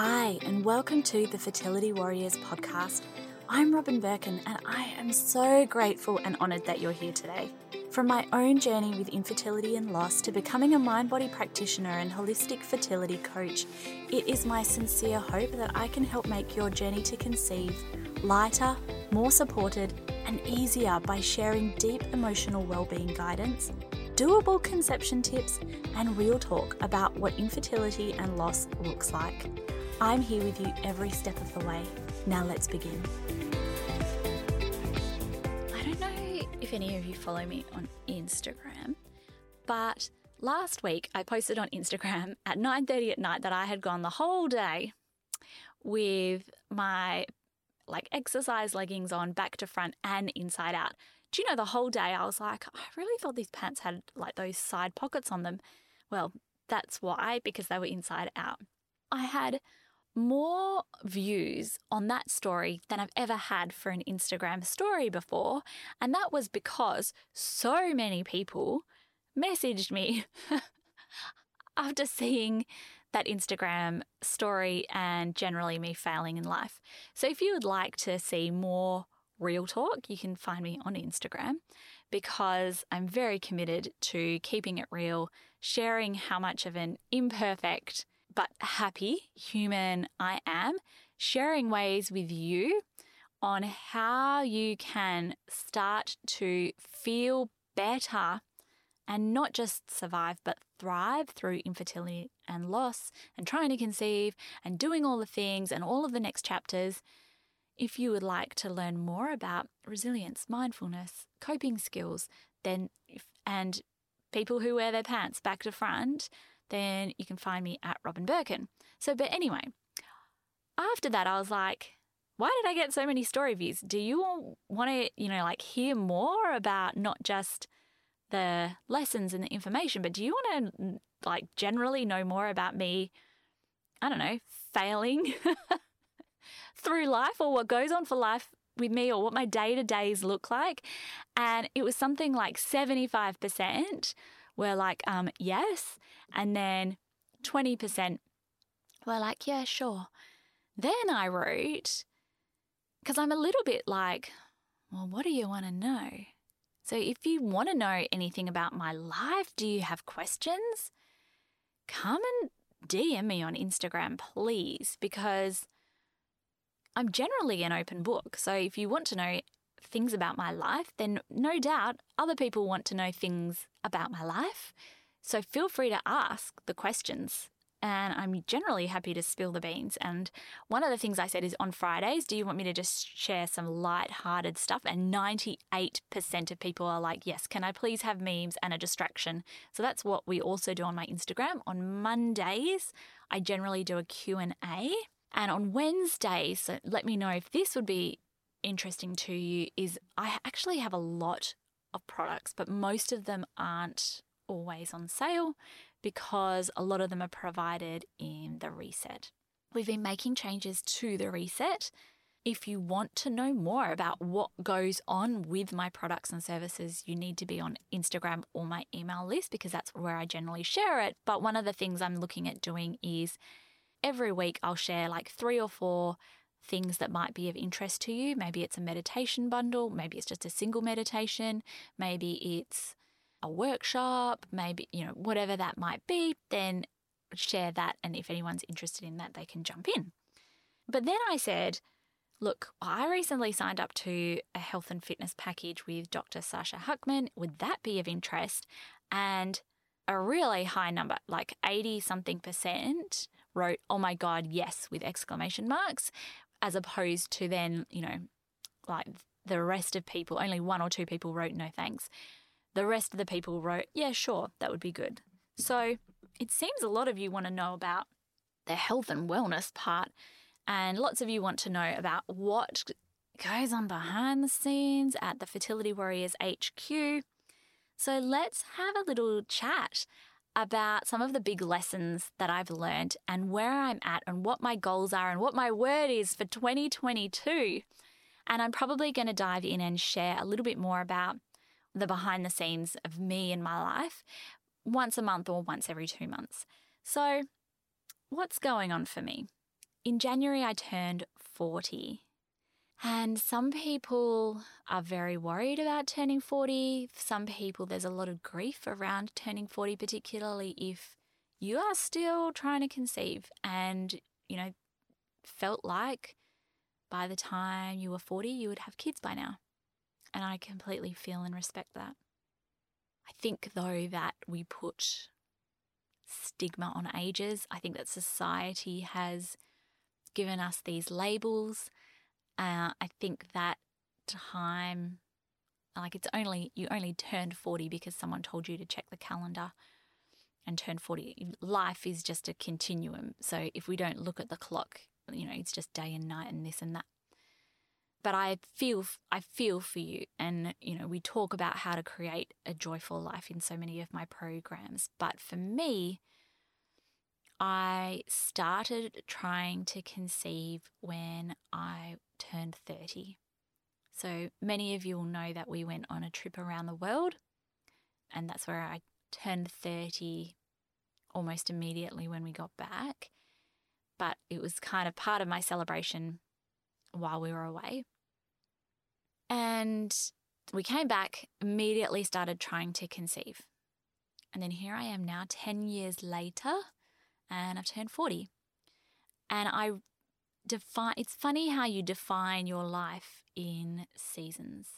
Hi, and welcome to the Fertility Warriors podcast. I'm Robin Birkin, and I am so grateful and honoured that you're here today. From my own journey with infertility and loss to becoming a mind body practitioner and holistic fertility coach, it is my sincere hope that I can help make your journey to conceive lighter, more supported, and easier by sharing deep emotional well-being guidance, doable conception tips, and real talk about what infertility and loss looks like. I'm here with you every step of the way. Now let's begin. I don't know if any of you follow me on Instagram, but last week I posted on Instagram at 9:30 at night that I had gone the whole day with my like exercise leggings on back to front and inside out. Do you know the whole day I was like, I really thought these pants had like those side pockets on them. Well, that's why because they were inside out. I had more views on that story than I've ever had for an Instagram story before. And that was because so many people messaged me after seeing that Instagram story and generally me failing in life. So if you would like to see more real talk, you can find me on Instagram because I'm very committed to keeping it real, sharing how much of an imperfect but happy human I am, sharing ways with you on how you can start to feel better and not just survive, but thrive through infertility and loss and trying to conceive and doing all the things and all of the next chapters. If you would like to learn more about resilience, mindfulness, coping skills, then and people who wear their pants back to front, then you can find me at Robin Birkin. So, but anyway, after that, I was like, why did I get so many story views? Do you all want to, you know, like hear more about not just the lessons and the information, but do you want to, like, generally know more about me? I don't know, failing through life or what goes on for life with me or what my day to days look like. And it was something like 75% were like, um, yes. And then 20% were like, yeah, sure. Then I wrote, because I'm a little bit like, well, what do you want to know? So if you want to know anything about my life, do you have questions? Come and DM me on Instagram, please, because I'm generally an open book. So if you want to know things about my life, then no doubt other people want to know things about my life. So feel free to ask the questions. And I'm generally happy to spill the beans. And one of the things I said is on Fridays, do you want me to just share some light-hearted stuff? And 98% of people are like, yes, can I please have memes and a distraction? So that's what we also do on my Instagram. On Mondays, I generally do a Q&A. And on Wednesdays, so let me know if this would be interesting to you is I actually have a lot of products, but most of them aren't always on sale because a lot of them are provided in the reset. We've been making changes to the reset. If you want to know more about what goes on with my products and services, you need to be on Instagram or my email list because that's where I generally share it. But one of the things I'm looking at doing is every week I'll share like three or four things that might be of interest to you. Maybe it's a meditation bundle, maybe it's just a single meditation, maybe it's a workshop, maybe, you know, whatever that might be, then share that. And if anyone's interested in that, they can jump in. But then I said, look, I recently signed up to a health and fitness package with Dr. Sasha Hakman. Would that be of interest? And a really high number, like 80 something percent, wrote, oh my God, yes, with exclamation marks, as opposed to then, you know, like the rest of people, only one or two people wrote no thanks. The rest of the people wrote, yeah, sure, that would be good. So it seems a lot of you want to know about the health and wellness part, and lots of you want to know about what goes on behind the scenes at the Fertility Warriors HQ. So let's have a little chat about some of the big lessons that I've learned and where I'm at and what my goals are and what my word is for 2022. And I'm probably going to dive in and share a little bit more about the behind the scenes of me and my life once a month or once every two months. So, what's going on for me? in January, I turned 40. And some people are very worried about turning 40. Some people, there's a lot of grief around turning 40, particularly if you are still trying to conceive and, you know, felt like by the time you were 40, you would have kids by now. And I completely feel and respect that. I think, though, that we put stigma on ages. I think that society has given us these labels. Uh, I think that time, like it's only, you only turned 40 because someone told you to check the calendar and turn 40. Life is just a continuum. So if we don't look at the clock, you know, it's just day and night and this and that. But I feel I feel for you and you know, we talk about how to create a joyful life in so many of my programs, but for me I started trying to conceive when I turned 30. So many of you will know that we went on a trip around the world, and that's where I turned 30 almost immediately when we got back but it was kind of part of my celebration while we were away. And we came back, immediately started trying to conceive. And then here I am now, 10 years later, and I've turned 40. And I define, it's funny how you define your life in seasons.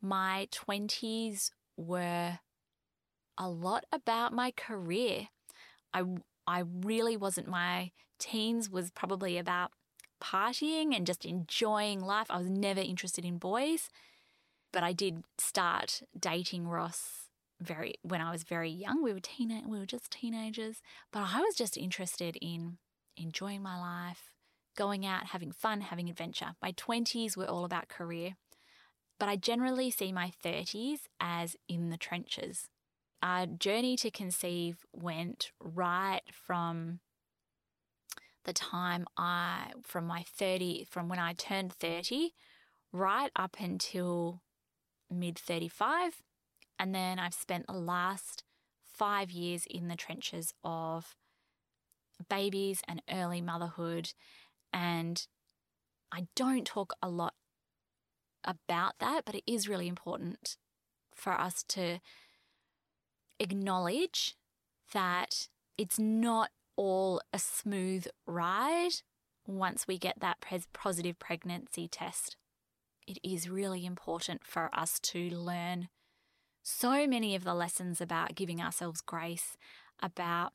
My 20s were a lot about my career. I I really wasn't. My teens was probably about partying and just enjoying life. I was never interested in boys, but I did start dating Ross very when I was very young. We were teen we were just teenagers, but I was just interested in enjoying my life, going out, having fun, having adventure. My 20s were all about career, but I generally see my 30s as in the trenches our journey to conceive went right from the time I, from my 30, from when I turned 30, right up until mid 35. And then I've spent the last five years in the trenches of babies and early motherhood. And I don't talk a lot about that, but it is really important for us to acknowledge that it's not all a smooth ride once we get that positive pregnancy test. It is really important for us to learn so many of the lessons about giving ourselves grace, about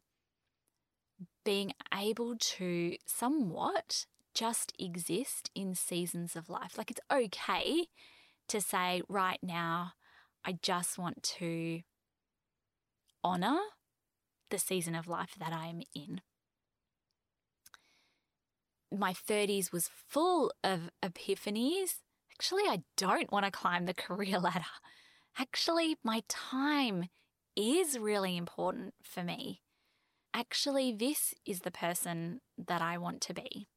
being able to somewhat just exist in seasons of life. Like it's okay to say, right now, I just want to honor the season of life that I am in. My 30s was full of epiphanies. Actually, I don't want to climb the career ladder. Actually, my time is really important for me. Actually, this is the person that I want to be.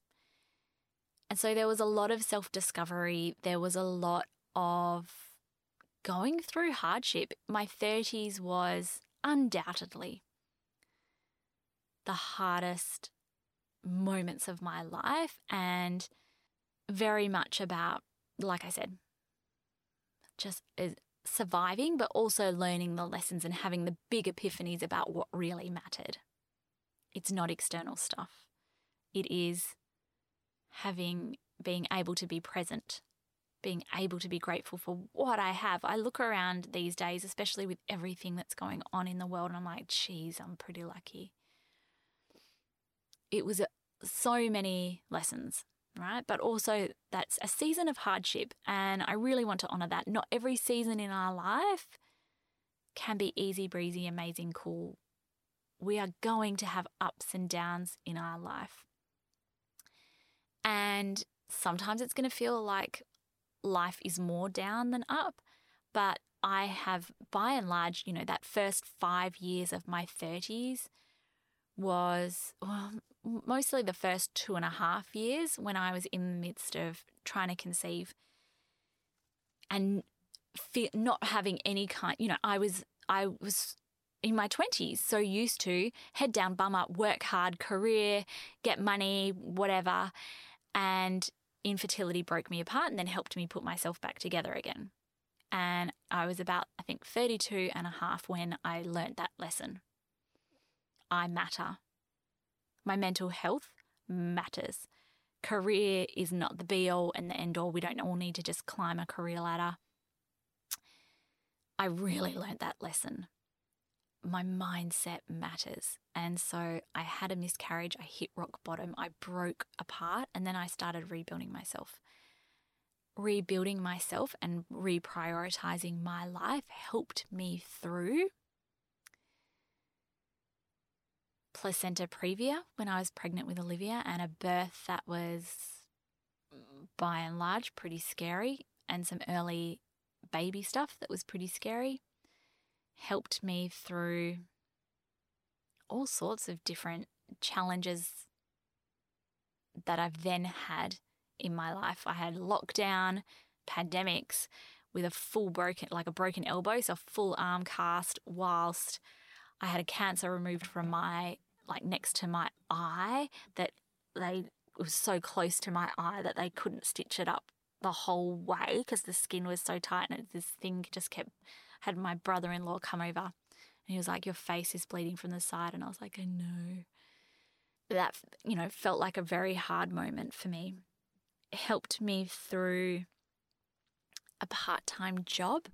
And so there was a lot of self discovery. There was a lot of going through hardship. My 30s was undoubtedly the hardest moments of my life and very much about, like I said, just uh, surviving, but also learning the lessons and having the big epiphanies about what really mattered. It's not external stuff, it is having being able to be present being able to be grateful for what I have. I look around these days, especially with everything that's going on in the world, and I'm like, geez, I'm pretty lucky. It was so many lessons, right? But also, that's a season of hardship, and I really want to honor that. Not every season in our life can be easy breezy, amazing, cool. We are going to have ups and downs in our life. And sometimes it's going to feel like life is more down than up. But I have, by and large, you know, that first five years of my 30s was well, mostly the first two and a half years when I was in the midst of trying to conceive and not having any kind, you know, I was, I was in my 20s, so used to head down, bum up, work hard, career, get money, whatever. And infertility broke me apart and then helped me put myself back together again. And I was about, I think, 32 and a half when I learned that lesson. I matter. My mental health matters. Career is not the be all and the end all. We don't all need to just climb a career ladder. I really learned that lesson. My mindset matters. And so I had a miscarriage. I hit rock bottom. I broke apart. And then I started rebuilding myself. Rebuilding myself and reprioritizing my life helped me through placenta previa when I was pregnant with Olivia and a birth that was mm, by and large pretty scary and some early baby stuff that was pretty scary helped me through all sorts of different challenges that I've then had in my life. I had lockdown, pandemics with a full broken, like a broken elbow, so a full arm cast, whilst I had a cancer removed from my, like next to my eye that they was so close to my eye that they couldn't stitch it up the whole way because the skin was so tight and this thing just kept had my brother-in-law come over and he was like your face is bleeding from the side and I was like I know. That you know felt like a very hard moment for me. It helped me through a part-time job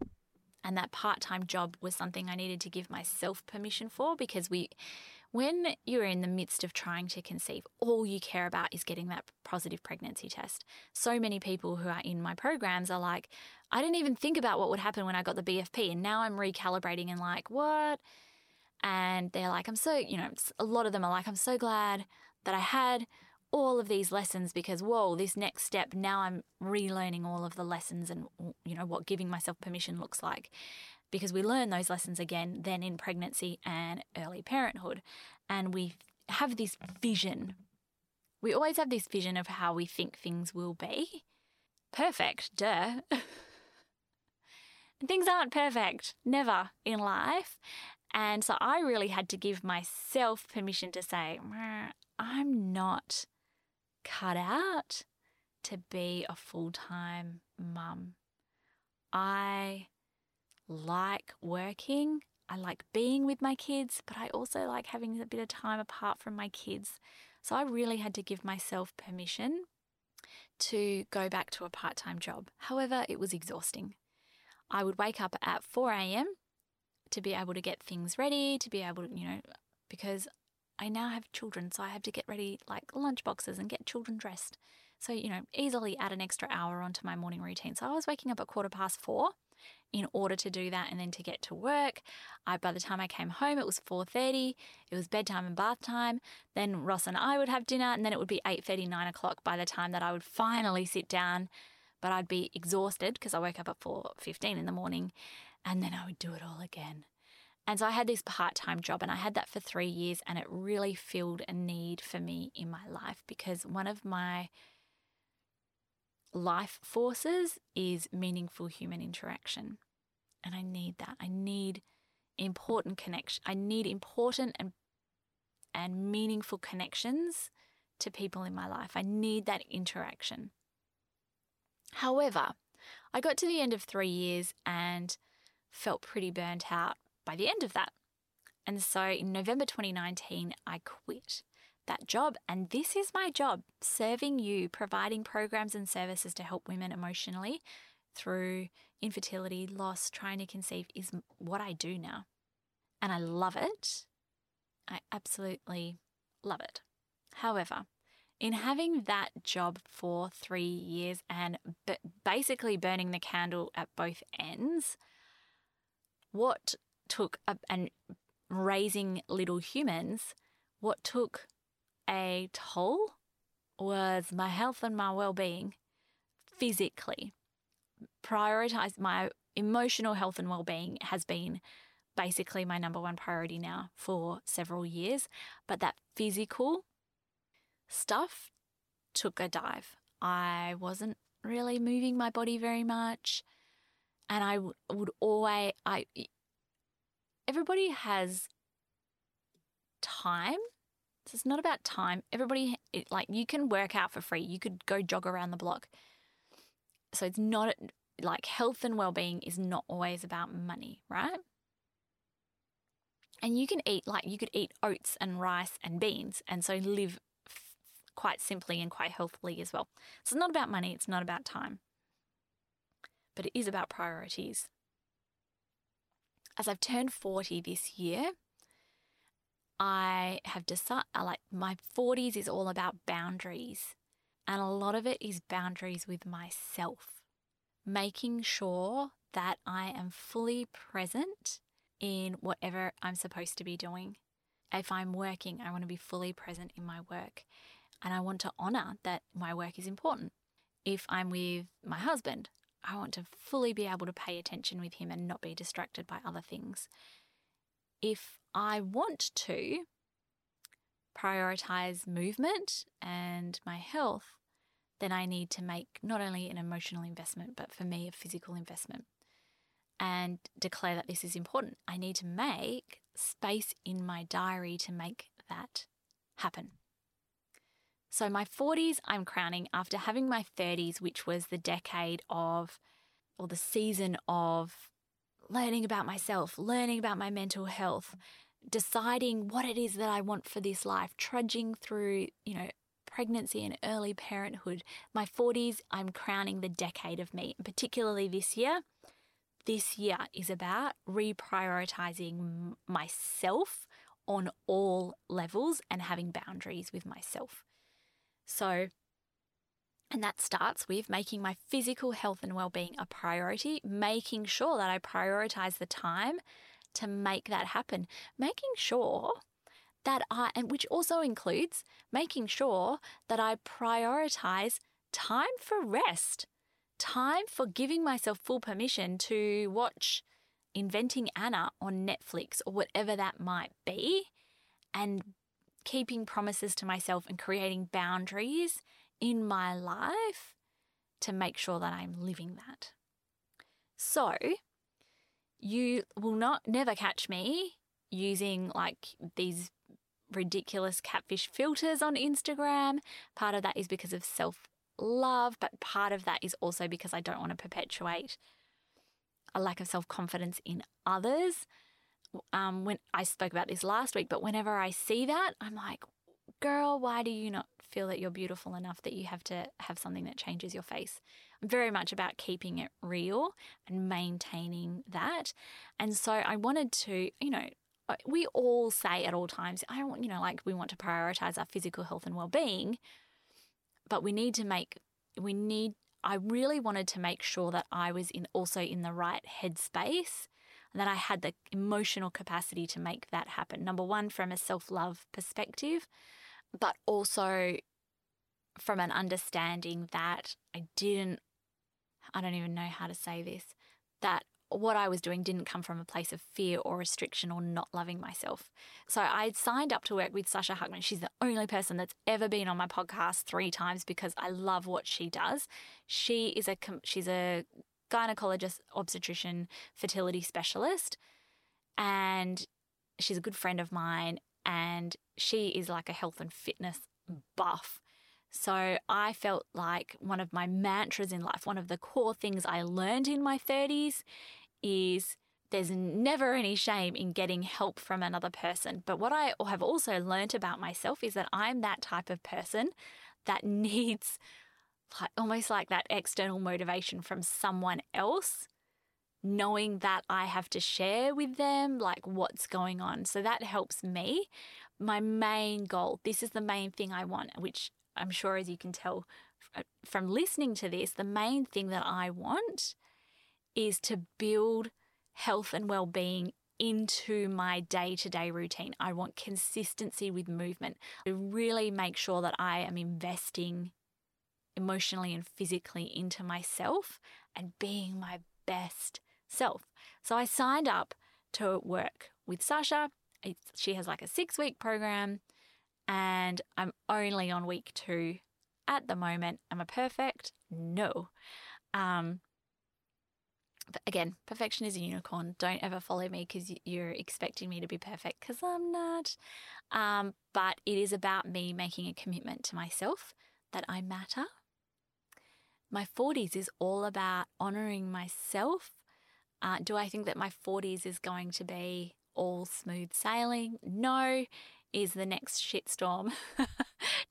and that part-time job was something I needed to give myself permission for because we when you're in the midst of trying to conceive, all you care about is getting that positive pregnancy test. So many people who are in my programs are like, I didn't even think about what would happen when I got the BFP. And now I'm recalibrating and like, what? And they're like, I'm so, you know, a lot of them are like, I'm so glad that I had all of these lessons because, whoa, this next step, now I'm relearning all of the lessons and, you know, what giving myself permission looks like because we learn those lessons again then in pregnancy and early parenthood. And we have this vision. We always have this vision of how we think things will be. Perfect, duh. things aren't perfect, never in life. And so I really had to give myself permission to say, I'm not cut out to be a full time mum. I like working. I like being with my kids, but I also like having a bit of time apart from my kids. So I really had to give myself permission to go back to a part time job. However, it was exhausting. I would wake up at 4 a.m. to be able to get things ready, to be able to, you know, because I now have children, so I have to get ready like lunch boxes and get children dressed. So, you know, easily add an extra hour onto my morning routine. So I was waking up at quarter past four in order to do that and then to get to work. I, by the time I came home, it was 4.30. It was bedtime and bath time. Then Ross and I would have dinner and then it would be 8.30, 9 o'clock by the time that I would finally sit down. But I'd be exhausted because I woke up at 4.15 in the morning and then I would do it all again. And so I had this part time job and I had that for three years and it really filled a need for me in my life because one of my life forces is meaningful human interaction. And I need that. I need important connection. I need important and and meaningful connections to people in my life. I need that interaction. However, I got to the end of 3 years and felt pretty burnt out by the end of that. And so in November 2019, I quit that job. And this is my job serving you, providing programs and services to help women emotionally through infertility, loss, trying to conceive is what I do now. And I love it. I absolutely love it. However, in having that job for three years and b- basically burning the candle at both ends, what took a, and raising little humans, what took a toll was my health and my well being physically. Prioritize my emotional health and well being has been basically my number one priority now for several years. But that physical stuff took a dive. I wasn't really moving my body very much. And I would always, I, everybody has time. So it's not about time. Everybody, like, you can work out for free. You could go jog around the block. So it's not like health and well being is not always about money, right? And you can eat, like, you could eat oats and rice and beans and so live f- quite simply and quite healthily as well. So it's not about money, it's not about time, but it is about priorities. As I've turned 40 this year, I have decided, like, my 40s is all about boundaries. And a lot of it is boundaries with myself, making sure that I am fully present in whatever I'm supposed to be doing. If I'm working, I want to be fully present in my work and I want to honor that my work is important. If I'm with my husband, I want to fully be able to pay attention with him and not be distracted by other things. If I want to prioritize movement and my health, then I need to make not only an emotional investment, but for me, a physical investment and declare that this is important. I need to make space in my diary to make that happen. So, my 40s, I'm crowning after having my 30s, which was the decade of, or the season of learning about myself, learning about my mental health, deciding what it is that I want for this life, trudging through, you know, pregnancy and early parenthood. My 40s, I'm crowning the decade of me, and particularly this year this year is about reprioritizing myself on all levels and having boundaries with myself. So, and that starts with making my physical health and well-being a priority, making sure that I prioritize the time to make that happen, making sure that I and which also includes making sure that I prioritize time for rest time for giving myself full permission to watch Inventing Anna on Netflix or whatever that might be, and keeping promises to myself and creating boundaries in my life to make sure that I'm living that. So, you will not never catch me using like these ridiculous catfish filters on Instagram. Part of that is because of self love, but part of that is also because I don't want to perpetuate a lack of self confidence in others. Um, when I spoke about this last week, but whenever I see that, I'm like, girl, why do you not feel that you're beautiful enough that you have to have something that changes your face? I'm very much about keeping it real and maintaining that. And so I wanted to, you know, we all say at all times, I don't, you know, like we want to prioritize our physical health and well being but we need to make, we need, I really wanted to make sure that I was in also in the right headspace and that I had the emotional capacity to make that happen. Number one, from a self love perspective, but also from an understanding that I didn't, I don't even know how to say this, that what I was doing didn't come from a place of fear or restriction or not loving myself. So I signed up to work with Sasha Hakman. She's the only person that's ever been on my podcast three times because I love what she does. She is a she's a gynecologist, obstetrician, fertility specialist, and she's a good friend of mine. And she is like a health and fitness buff. So I felt like one of my mantras in life, one of the core things I learned in my 30s is there's never any shame in getting help from another person. But what I have also learned about myself is that I'm that type of person that needs like almost like that external motivation from someone else knowing that I have to share with them like what's going on. So that helps me. My main goal, this is the main thing I want, which I'm sure as you can tell uh, from listening to this, the main thing that I want is to build health and well-being into my day-to-day routine. I want consistency with movement. To really make sure that I am investing emotionally and physically into myself and being my best self. So I signed up to work with Sasha. It's, she has like a 6-week program and I'm only on week 2 at the moment. Am I perfect? No. Um, But again, perfection is a unicorn. Don't ever follow me because you're expecting me to be perfect because I'm not. Um, but it is about me making a commitment to myself that I matter. My 40s is all about honoring myself. Uh, do I think that my 40s is going to be all smooth sailing? No. Is the next shitstorm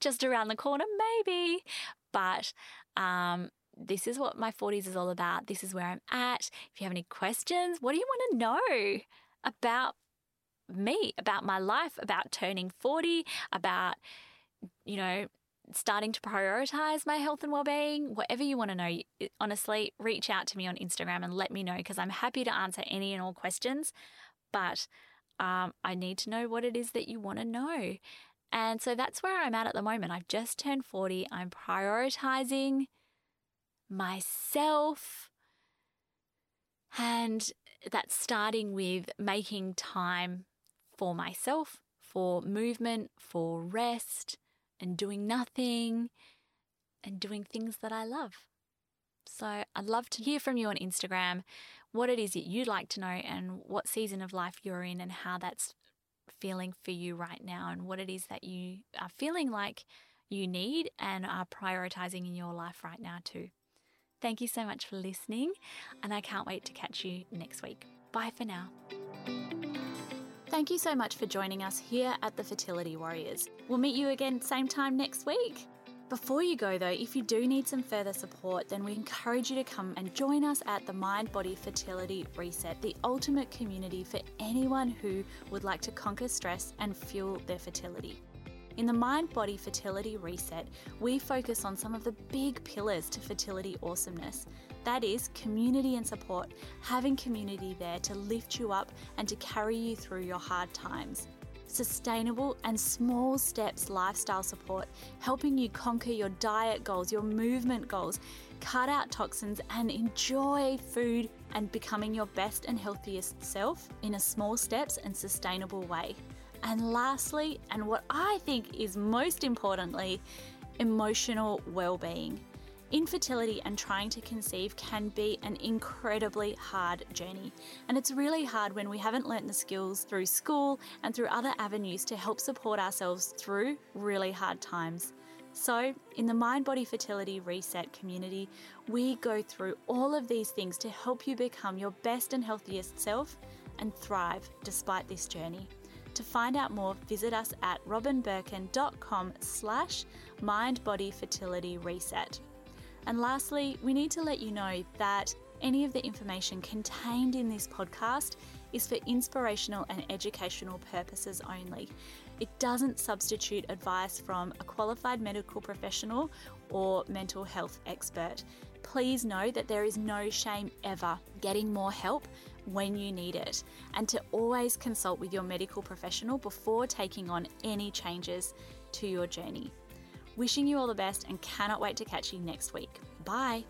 just around the corner? Maybe. But um, this is what my 40s is all about. This is where I'm at. If you have any questions, what do you want to know about me, about my life, about turning 40, about, you know, starting to prioritize my health and well-being whatever you want to know honestly reach out to me on instagram and let me know because i'm happy to answer any and all questions but um, i need to know what it is that you want to know and so that's where i'm at at the moment. I've just turned 40 i'm prioritizing myself and that's starting with making time for myself for movement for rest and doing nothing and doing things that I love. So I'd love to hear from you on Instagram what it is that you'd like to know and what season of life you're in and how that's feeling for you right now and what it is that you are feeling like you need and are prioritizing in your life right now too. Thank you so much for listening and I can't wait to catch you next week. Bye for now. Thank you so much for joining us here at the Fertility Warriors. We'll meet you again same time next week. Before you go, though, if you do need some further support, then we encourage you to come and join us at the Mind Body Fertility Reset, the ultimate community for anyone who would like to conquer stress and fuel their fertility. In the Mind Body Fertility Reset, we focus on some of the big pillars to fertility awesomeness that is community and support, having community there to lift you up and to carry you through your hard times. Sustainable and small steps lifestyle support, helping you conquer your diet goals, your movement goals, cut out toxins, and enjoy food and becoming your best and healthiest self in a small steps and sustainable way. And lastly, and what I think is most importantly, emotional well being. Infertility and trying to conceive can be an incredibly hard journey, and it's really hard when we haven't learnt the skills through school and through other avenues to help support ourselves through really hard times. So, in the Mind Body Fertility Reset community, we go through all of these things to help you become your best and healthiest self and thrive despite this journey. To find out more, visit us at robinbirkin.com slash mindbodyfertilityreset. And lastly, we need to let you know that any of the information contained in this podcast is for inspirational and educational purposes only. It doesn't substitute advice from a qualified medical professional or mental health expert. Please know that there is no shame ever getting more help when you need it, and to always consult with your medical professional before taking on any changes to your journey. Wishing you all the best and cannot wait to catch you next week. Bye.